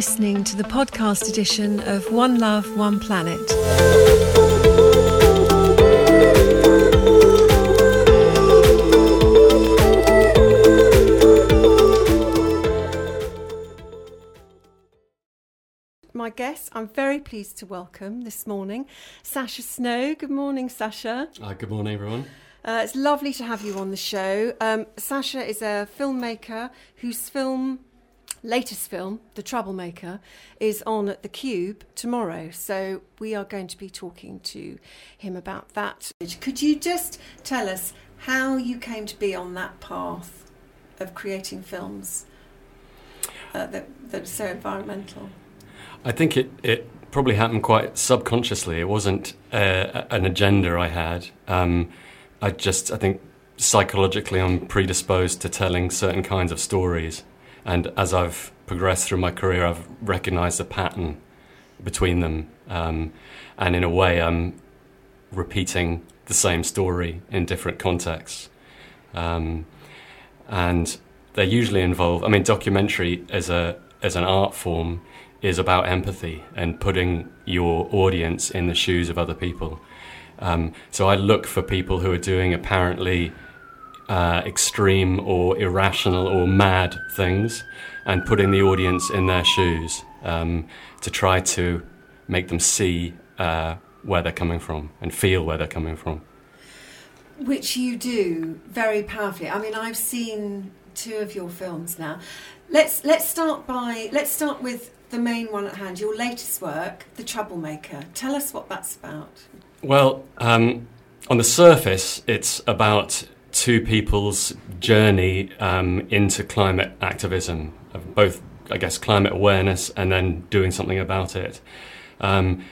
listening to the podcast edition of One Love, One Planet. My guest, I'm very pleased to welcome this morning Sasha Snow. Good morning, Sasha. Uh, good morning, everyone. Uh, it's lovely to have you on the show. Um, Sasha is a filmmaker whose film, latest film, The Troublemaker, is on at the Cube tomorrow. So we are going to be talking to him about that. Could you just tell us how you came to be on that path of creating films uh, that, that are so environmental? I think it, it probably happened quite subconsciously. It wasn't uh, an agenda I had. Um, I just, I think psychologically I'm predisposed to telling certain kinds of stories. And as I've progressed through my career, I've recognized a pattern between them. Um, and in a way, I'm repeating the same story in different contexts. Um, and they usually involve, I mean, documentary as, a, as an art form is about empathy and putting your audience in the shoes of other people. Um, so I look for people who are doing apparently uh, extreme or irrational or mad things and putting the audience in their shoes um, to try to make them see uh, where they're coming from and feel where they're coming from. Which you do very powerfully. I mean, I've seen two of your films now. Let's let's start by let's start with the main one at hand. Your latest work, The Troublemaker. Tell us what that's about. Well, um, on the surface, it's about two people's journey um, into climate activism, both, I guess, climate awareness and then doing something about it. Um,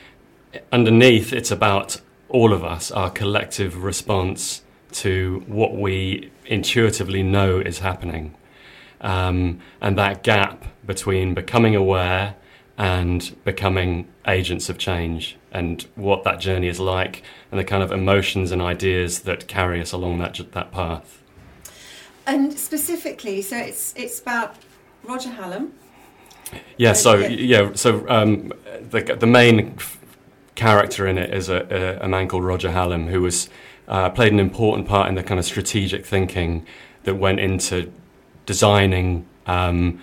underneath, it's about all of us, our collective response to what we intuitively know is happening. Um, and that gap between becoming aware and becoming agents of change and what that journey is like and the kind of emotions and ideas that carry us along that that path. And specifically, so it's it's about Roger Hallam. Yeah. So yeah. So um, the the main f- character in it is a, a, a, man called Roger Hallam who was uh, played an important part in the kind of strategic thinking that went into designing. Um,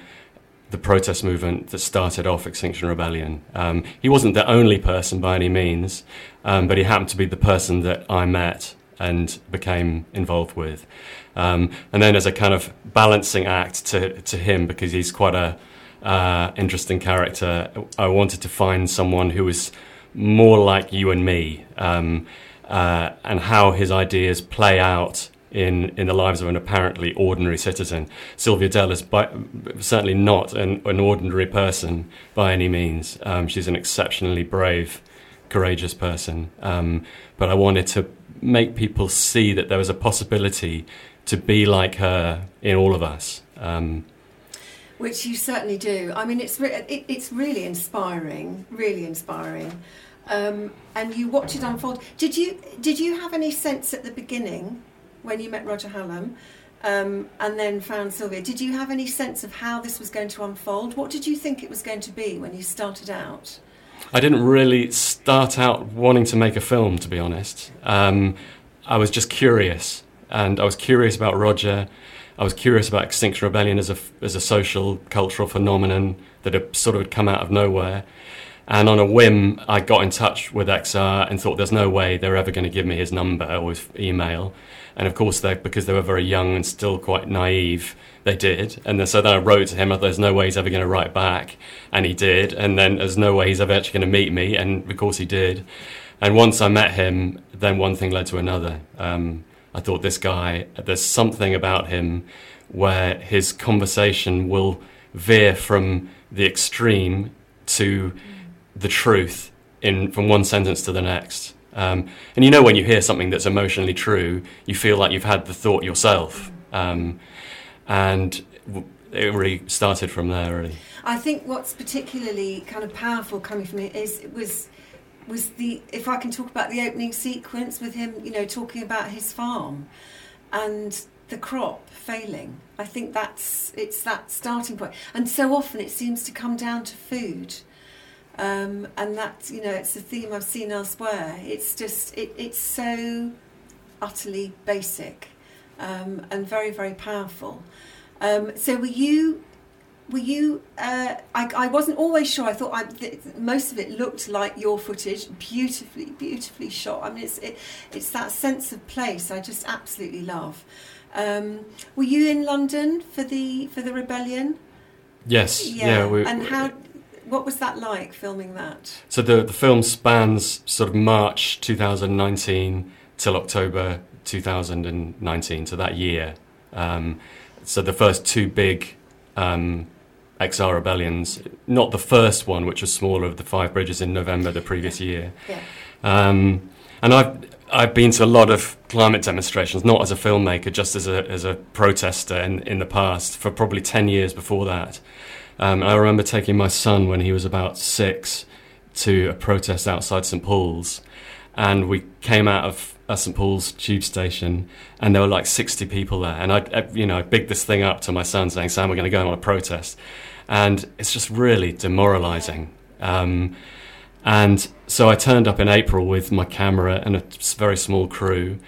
the protest movement that started off Extinction Rebellion. Um, he wasn't the only person by any means, um, but he happened to be the person that I met and became involved with. Um, and then as a kind of balancing act to, to him, because he's quite a uh, interesting character, I wanted to find someone who was more like you and me, um, uh, and how his ideas play out in, in the lives of an apparently ordinary citizen. Sylvia Dell is by, certainly not an, an, ordinary person by any means. Um, she's an exceptionally brave, courageous person. Um, but I wanted to make people see that there was a possibility to be like her in all of us. Um, Which you certainly do. I mean, it's, re- it, it's really inspiring, really inspiring. Um, and you watch it unfold. Did you did you have any sense at the beginning when you met Roger Hallam um, and then found Sylvia, did you have any sense of how this was going to unfold? What did you think it was going to be when you started out? I didn't really start out wanting to make a film, to be honest. Um, I was just curious, and I was curious about Roger. I was curious about Extinction Rebellion as a as a social cultural phenomenon that had sort of come out of nowhere. And on a whim, I got in touch with XR and thought, "There's no way they're ever going to give me his number or his email." And of course, they because they were very young and still quite naive, they did. And then, so then I wrote to him, there's no way he's ever going to write back. And he did. And then there's no way he's ever actually going to meet me. And of course, he did. And once I met him, then one thing led to another. Um, I thought this guy, there's something about him where his conversation will veer from the extreme to the truth in from one sentence to the next. Um, and you know when you hear something that's emotionally true, you feel like you've had the thought yourself. Um, and it really started from there, really. I think what's particularly kind of powerful coming from it is it was was the if I can talk about the opening sequence with him, you know, talking about his farm and the crop failing. I think that's it's that starting point, and so often it seems to come down to food, um, and that you know it's a theme I've seen elsewhere. It's just it, it's so utterly basic um, and very very powerful. Um, so were you? Were you? Uh, I, I wasn't always sure. I thought I, th- most of it looked like your footage, beautifully, beautifully shot. I mean, it's it, it's that sense of place I just absolutely love. Um, were you in London for the for the rebellion? Yes. Yeah. Yeah. we, and how? What was that like filming that? So the the film spans sort of March 2019 till October 2019, so that year. Um, so the first two big um, XR rebellions, not the first one, which was smaller, of the five bridges in November the previous year. Yeah. Um, and I've I've been to a lot of climate demonstrations, not as a filmmaker, just as a as a protester in in the past for probably ten years before that. Um, I remember taking my son when he was about six to a protest outside St Paul's, and we came out of uh, St Paul's tube station, and there were like sixty people there, and I, I you know I bigged this thing up to my son saying, "Sam, we're going to go on a protest," and it's just really demoralising. Um, and so I turned up in April with my camera and a very small crew,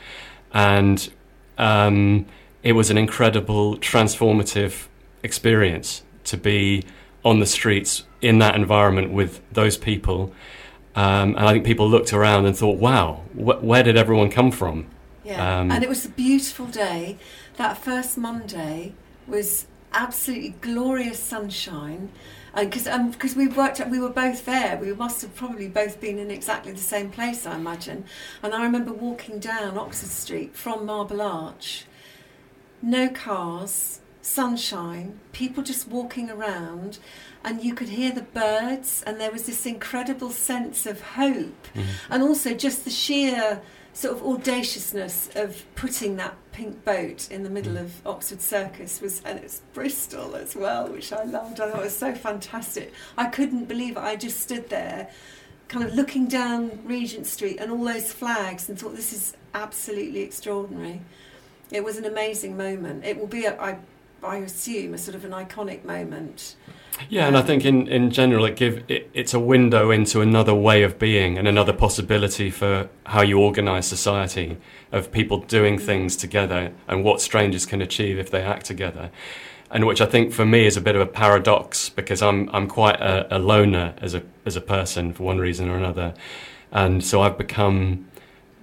and um, it was an incredible, transformative experience to be on the streets in that environment with those people. Um, and I think people looked around and thought, "Wow, wh- where did everyone come from?" Yeah. Um, and it was a beautiful day. That first Monday was absolutely glorious sunshine. Because um, cause we worked, we were both there. We must have probably both been in exactly the same place, I imagine. And I remember walking down Oxford Street from Marble Arch, no cars, sunshine, people just walking around, and you could hear the birds, and there was this incredible sense of hope, Mhm. and also just the sheer sort of audaciousness of putting that pink boat in the middle Mm. of Oxford Circus was, and it's Bristol as well, which I loved. I thought it was so fantastic. I couldn't believe it. I just stood there, kind of looking down Regent Street and all those flags, and thought this is absolutely extraordinary. It was an amazing moment. It will be, a, I, I assume, a sort of an iconic moment. Yeah, and I think in, in general, it give it, it's a window into another way of being and another possibility for how you organise society of people doing things together and what strangers can achieve if they act together, and which I think for me is a bit of a paradox because I'm I'm quite a, a loner as a as a person for one reason or another, and so I've become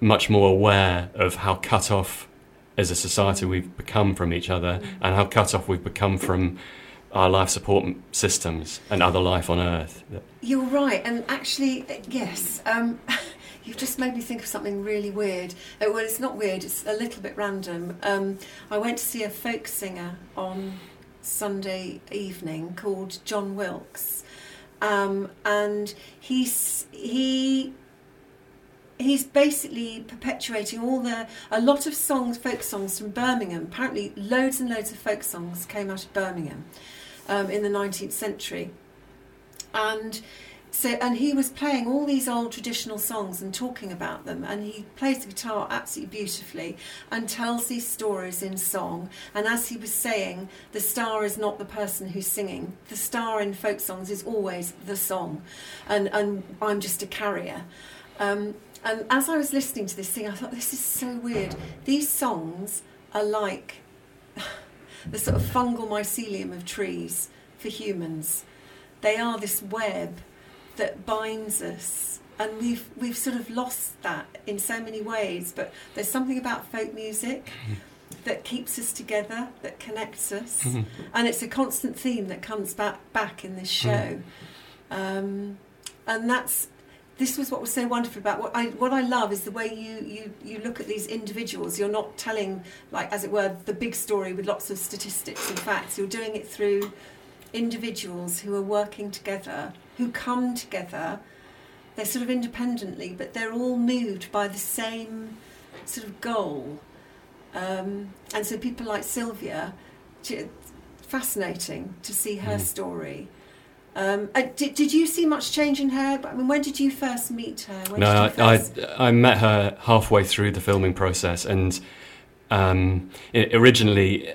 much more aware of how cut off as a society we've become from each other and how cut off we've become from our life support systems and other life on Earth. You're right, and actually, uh, yes. Um, you've just made me think of something really weird. Uh, well, it's not weird; it's a little bit random. Um, I went to see a folk singer on Sunday evening called Jon Wilks, um, and he's he. He's basically perpetuating all the a lot of songs, folk songs from Birmingham. Apparently, loads and loads of folk songs came out of Birmingham um, in the 19th century. And so and he was playing all these old traditional songs and talking about them and he plays the guitar absolutely beautifully and tells these stories in song. And as he was saying the star is not the person who's singing. The star in folk songs is always the song. And and I'm just a carrier. Um, and as I was listening to this thing I thought this is so weird. These songs are like the sort of fungal mycelium of trees for humans. They are this web that binds us and we've we've sort of lost that in so many ways but there's something about folk music mm-hmm. that keeps us together that connects us mm-hmm. and it's a constant theme that comes back back in this mm. show. Um, and that's this was what was so wonderful about what I what I love is the way you, you you look at these individuals. You're not telling like as it were the big story with lots of statistics and facts. You're doing it through individuals who are working together, who come together. They're sort of independently, but they're all moved by the same sort of goal. Um, and so people like Sylvia, fascinating to see her Mm. story. Um, uh, did, did you see much change in her? I mean, when did you first meet her? When no, I, first... I I met her halfway through the filming process, and um, originally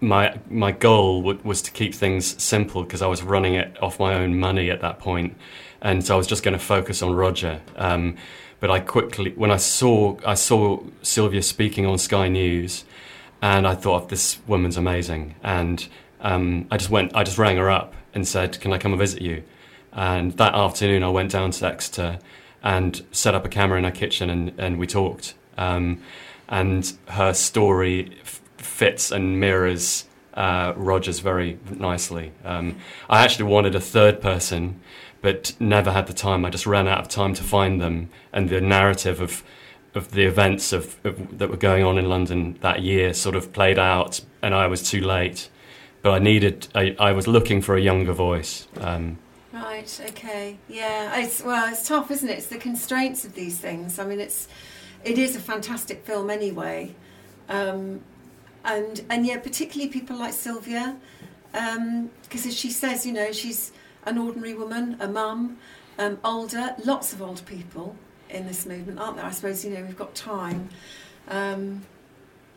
my my goal w- was to keep things simple because I was running it off my own money at that point, and so I was just going to focus on Roger. Um, but I quickly, when I saw I saw Sylvia speaking on Sky News, and I thought this woman's amazing, and um, I just went, I just rang her up and said, "Can I come and visit you?" And that afternoon, I went down to Exeter and set up a camera in her kitchen, and, and we talked. Um, and her story f- fits and mirrors uh, Roger's very nicely. Um, I actually wanted a third person, but never had the time. I just ran out of time to find them, and the narrative of of the events of, of, that were going on in London that year sort of played out, and I was too late. But I needed. I, I was looking for a younger voice. Um, right. Okay. Yeah. It's well. It's tough, isn't it? It's the constraints of these things. I mean, it's it is a fantastic film anyway. Um, and and yeah, particularly people like Sylvia, because um, as she says, you know, she's an ordinary woman, a mum, um, older, lots of older people in this movement, aren't there? I suppose you know we've got time. Um,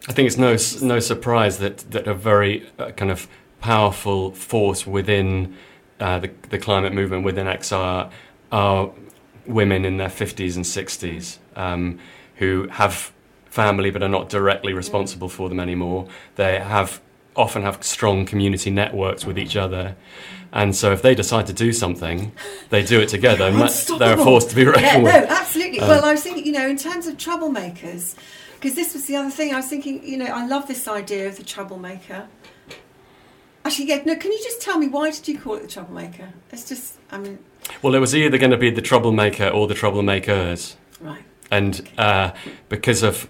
I think it's no no surprise that that a very uh, kind of powerful force within uh, the the climate movement within XR are women in their fifties and sixties um, who have family but are not directly responsible for them anymore. They have often have strong community networks with each other. And so if they decide to do something, they do it together. and they're forced to be reckoned yeah, No, absolutely. Uh, well, I was thinking, you know, in terms of troublemakers, because this was the other thing I was thinking, you know, I love this idea of the troublemaker. Actually, yeah, no, can you just tell me why did you call it the troublemaker? It's just, I mean. Well, it was either going to be the troublemaker or the troublemakers. Right. And uh, because of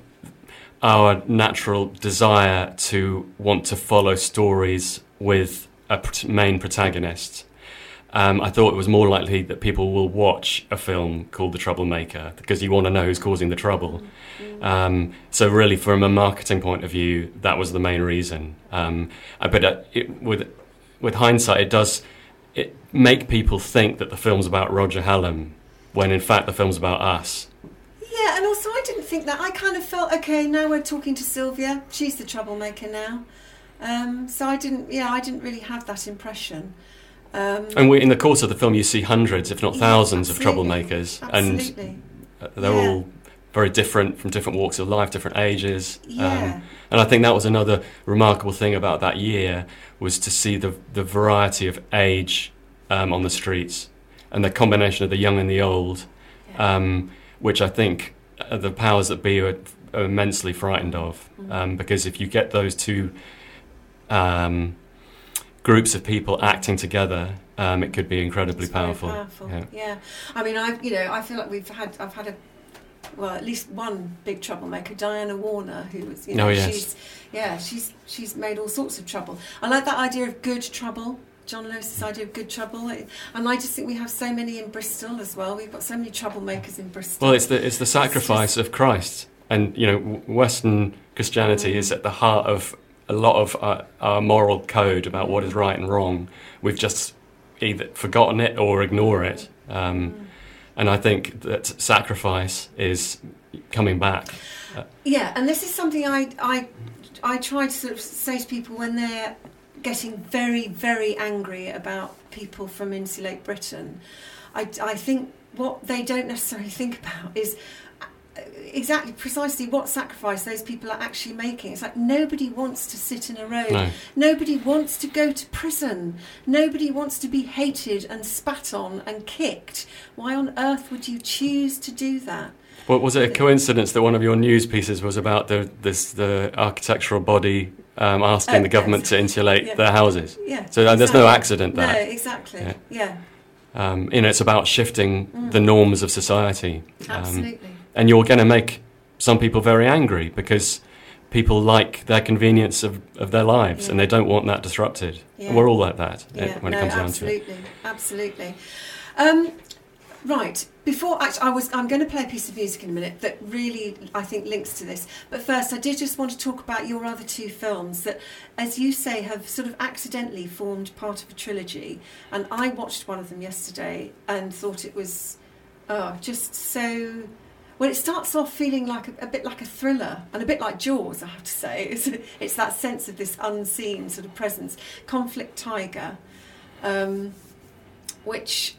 our natural desire to want to follow stories with a main protagonist. Um, I thought it was more likely that people will watch a film called The Troublemaker because you want to know who's causing the trouble. Um, so, really, from a marketing point of view, that was the main reason. Um, but uh, it, with with hindsight, it does it make people think that the film's about Roger Hallam when in fact the film's about us. Yeah, and also I didn't think that. I kind of felt okay. Now we're talking to Sylvia. She's the troublemaker now. Um, so I didn't. Yeah, I didn't really have that impression. Um, and we, in the course of the film, you see hundreds, if not thousands, of troublemakers, absolutely. and they're yeah. all very different from different walks of life, different ages. Yeah. Um, and I think that was another remarkable thing about that year was to see the the variety of age um, on the streets and the combination of the young and the old. Yeah. Um, which I think uh, the powers that be are, are immensely frightened of. Mm. Um, because if you get those two um, groups of people acting together, um, it could be incredibly powerful. powerful. Yeah. yeah. I mean, I you know I feel like we've had I've had a well at least one big troublemaker, Diana Warner, who was you know oh, yes. she's yeah she's she's made all sorts of trouble. I like that idea of good trouble. John Lewis's idea of good trouble, and I just think we have so many in Bristol as well. We've got so many troublemakers in Bristol. Well, it's the it's the sacrifice it's just... of Christ, and you know, Western Christianity mm. is at the heart of a lot of our, our, moral code about what is right and wrong. We've just either forgotten it or ignore it, um, and I think that sacrifice is coming back. Yeah, and this is something I I I try to sort of say to people when they're getting very, very angry about people from Insulate Britain. I, I think what they don't necessarily think about is uh, exactly precisely what sacrifice those people are actually making. It's like nobody wants to sit in a row No. Nobody wants to go to prison. Nobody wants to be hated and spat on and kicked. Why on earth would you choose to do that? Well, was it a coincidence that one of your news pieces was about the this the architectural body um, asking oh, the government yes. to insulate yeah. their houses. Yeah, so exactly. there's no accident there. No, exactly. Yeah. yeah. Um, you know, it's about shifting mm. the norms of society. Um, Absolutely. And you're going to make some people very angry because people like their convenience of, of their lives yeah. and they don't want that disrupted. We're all like that yeah. when no, it comes down to it. Absolutely. Absolutely. Um, right. Before actually, I was I'm going to play a piece of music in a minute that really I think links to this. But first, I did just want to talk about your other two films that, as you say, have sort of accidentally formed part of a trilogy. And I watched one of them yesterday and thought it was, oh, just so. Well, it starts off feeling like a, a, bit like a thriller and a bit like Jaws, I have to say. It's, it's that sense of this unseen sort of presence. Conflict Tiger, um, which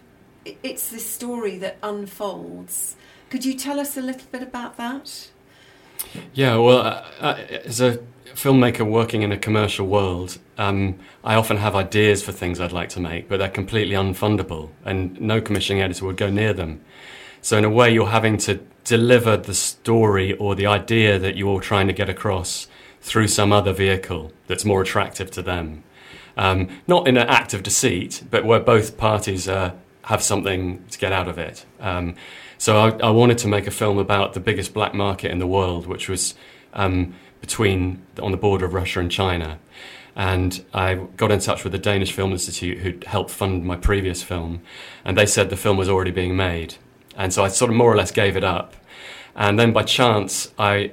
it's this story that unfolds. Could you tell us a little bit about that? Yeah, well, uh, uh, as a filmmaker working in a commercial world, um, I often have ideas for things I'd like to make, but they're completely unfundable, and no commissioning editor would go near them. So, in a way, you're having to deliver the story or the idea that you're trying to get across through some other vehicle that's more attractive to them. Um, not in an act of deceit, but where both parties uh, have something to get out of it. Um, so I, I, wanted to make a film about the biggest black market in the world, which was um, between on the border of Russia and China. And I got in touch with the Danish Film Institute, who helped fund my previous film, and they said the film was already being made. And so I sort of more or less gave it up. And then by chance, I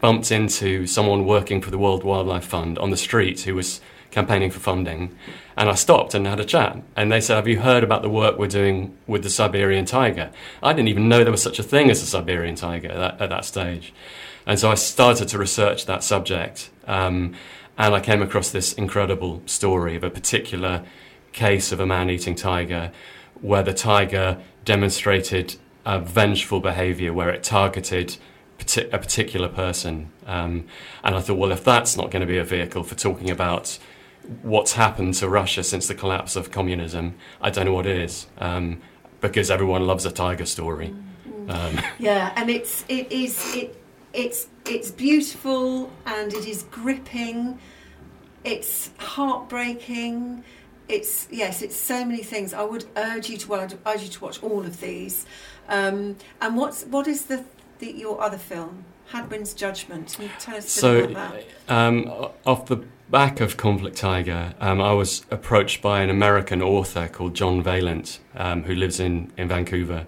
bumped into someone working for the World Wildlife Fund on the street who was campaigning for funding. And I stopped and had a chat. And they said, Have you heard about the work we're doing with the Siberian tiger? I didn't even know there was such a thing as a Siberian tiger at that, at that stage. And so I started to research that subject. Um, and I came across this incredible story of a particular case of a man eating tiger where the tiger demonstrated a vengeful behavior where it targeted a particular person. Um, and I thought, well, if that's not going to be a vehicle for talking about what's happened to Russia since the collapse of communism, I don't know what is, um, because everyone loves a tiger story. Um. Yeah, and it's it is it it's it's beautiful and it is gripping. It's heartbreaking. It's yes, it's so many things. I would urge you to well, I'd urge you to watch all of these. Um, and what's what is the, the your other film? Hadwin's Judgment. Can you tell us so, about that? Um, off the back of Conflict Tiger, um, I was approached by an American author called John Vaillant, um, who lives in, in Vancouver.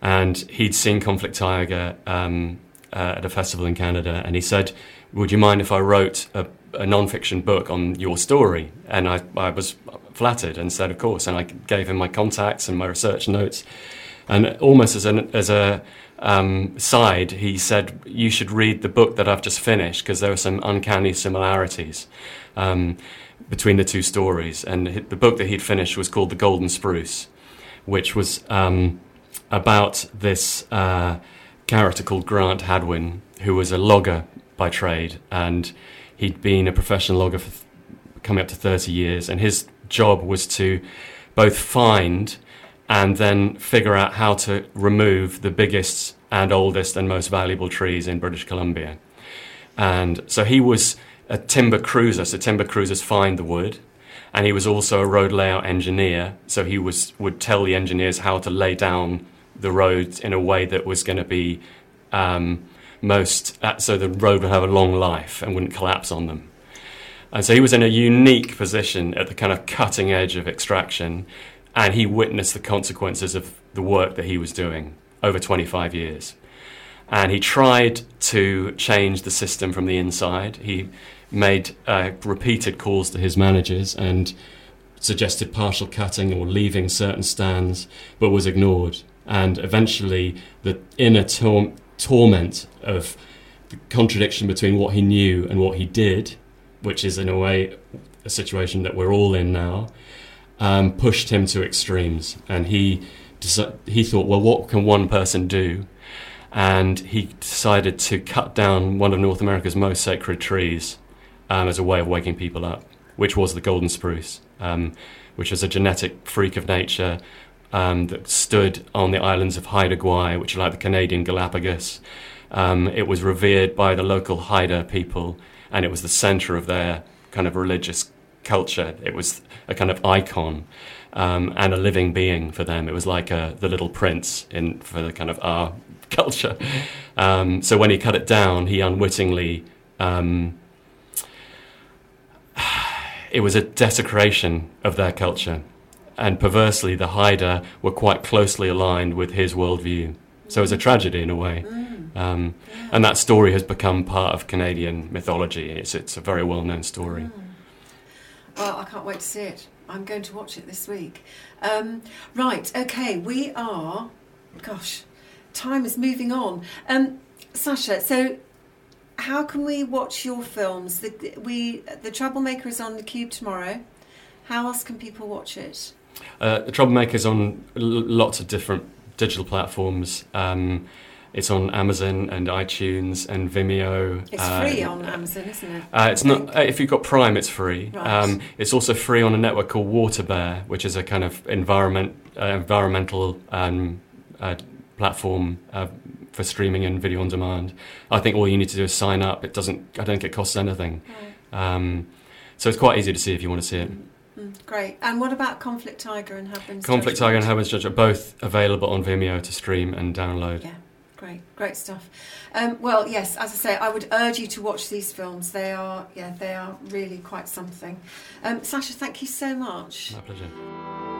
And he'd seen Conflict Tiger um, uh, at a festival in Canada, and he said, Would you mind if I wrote a, a non fiction book on your story? And I, I was flattered and said, Of course. And I gave him my contacts and my research notes. And almost as, an, as a um, side, he said, You should read the book that I've just finished because there are some uncanny similarities um, between the two stories. And the book that he'd finished was called The Golden Spruce, which was um, about this uh, character called Grant Hadwin, who was a logger by trade. And he'd been a professional logger for th- coming up to 30 years. And his job was to both find and then figure out how to remove the biggest and oldest and most valuable trees in British Columbia. And so he was a timber cruiser, so timber cruisers find the wood. And he was also a road layout engineer, so he was, would tell the engineers how to lay down the roads in a way that was going to be um, most, uh, so the road would have a long life and wouldn't collapse on them. And so he was in a unique position at the kind of cutting edge of extraction and he witnessed the consequences of the work that he was doing over 25 years. And he tried to change the system from the inside. He made uh, repeated calls to his managers and suggested partial cutting or leaving certain stands, but was ignored. And eventually, the inner tor- torment of the contradiction between what he knew and what he did, which is in a way a situation that we're all in now, um, pushed him to extremes, and he he thought, well, what can one person do? And he decided to cut down one of North America's most sacred trees um, as a way of waking people up, which was the golden spruce, um, which was a genetic freak of nature um, that stood on the islands of Haida Gwaii, which are like the Canadian Galapagos. Um, it was revered by the local Haida people, and it was the center of their kind of religious culture. It was a kind of icon um, and a living being for them. It was like a, the little prince in for the kind of our culture. Um, so when he cut it down, he unwittingly. Um, it was a desecration of their culture. And perversely, the Haida were quite closely aligned with his worldview. So it was a tragedy in a way. Mm. Um, and that story has become part of Canadian mythology. It's, it's a very well known story. Mm. Well, I can't wait to see it. I'm going to watch it this week. Um, right, okay, we are, gosh, time is moving on. Um, Sasha, so how can we watch your films? The, we the Troublemaker is on the Cube tomorrow. How else can people watch it? Uh, the Troublemaker is on l- lots of different digital platforms. Um, it's on Amazon and iTunes and Vimeo. It's uh, free on Amazon, isn't it? Uh, it's not. Uh, if you've got Prime, it's free. Right. Um, it's also free on a network called WaterBear, which is a kind of environment uh, environmental um, uh, platform for streaming and video on demand. I think all you need to do is sign up. It doesn't. I don't think it costs anything. Right. Um, so it's quite easy to see if you want to see it. Mm, great. And what about Conflict Tiger and Hadwin's Conflict Judgment? Tiger and Hadwin's Judge are both available on Vimeo to stream and download. Yeah. Great, great stuff. Um, well, yes, as I say, I would urge you to watch these films. They are, yeah, they are really quite something. Um, Sasha, thank you so much. My pleasure.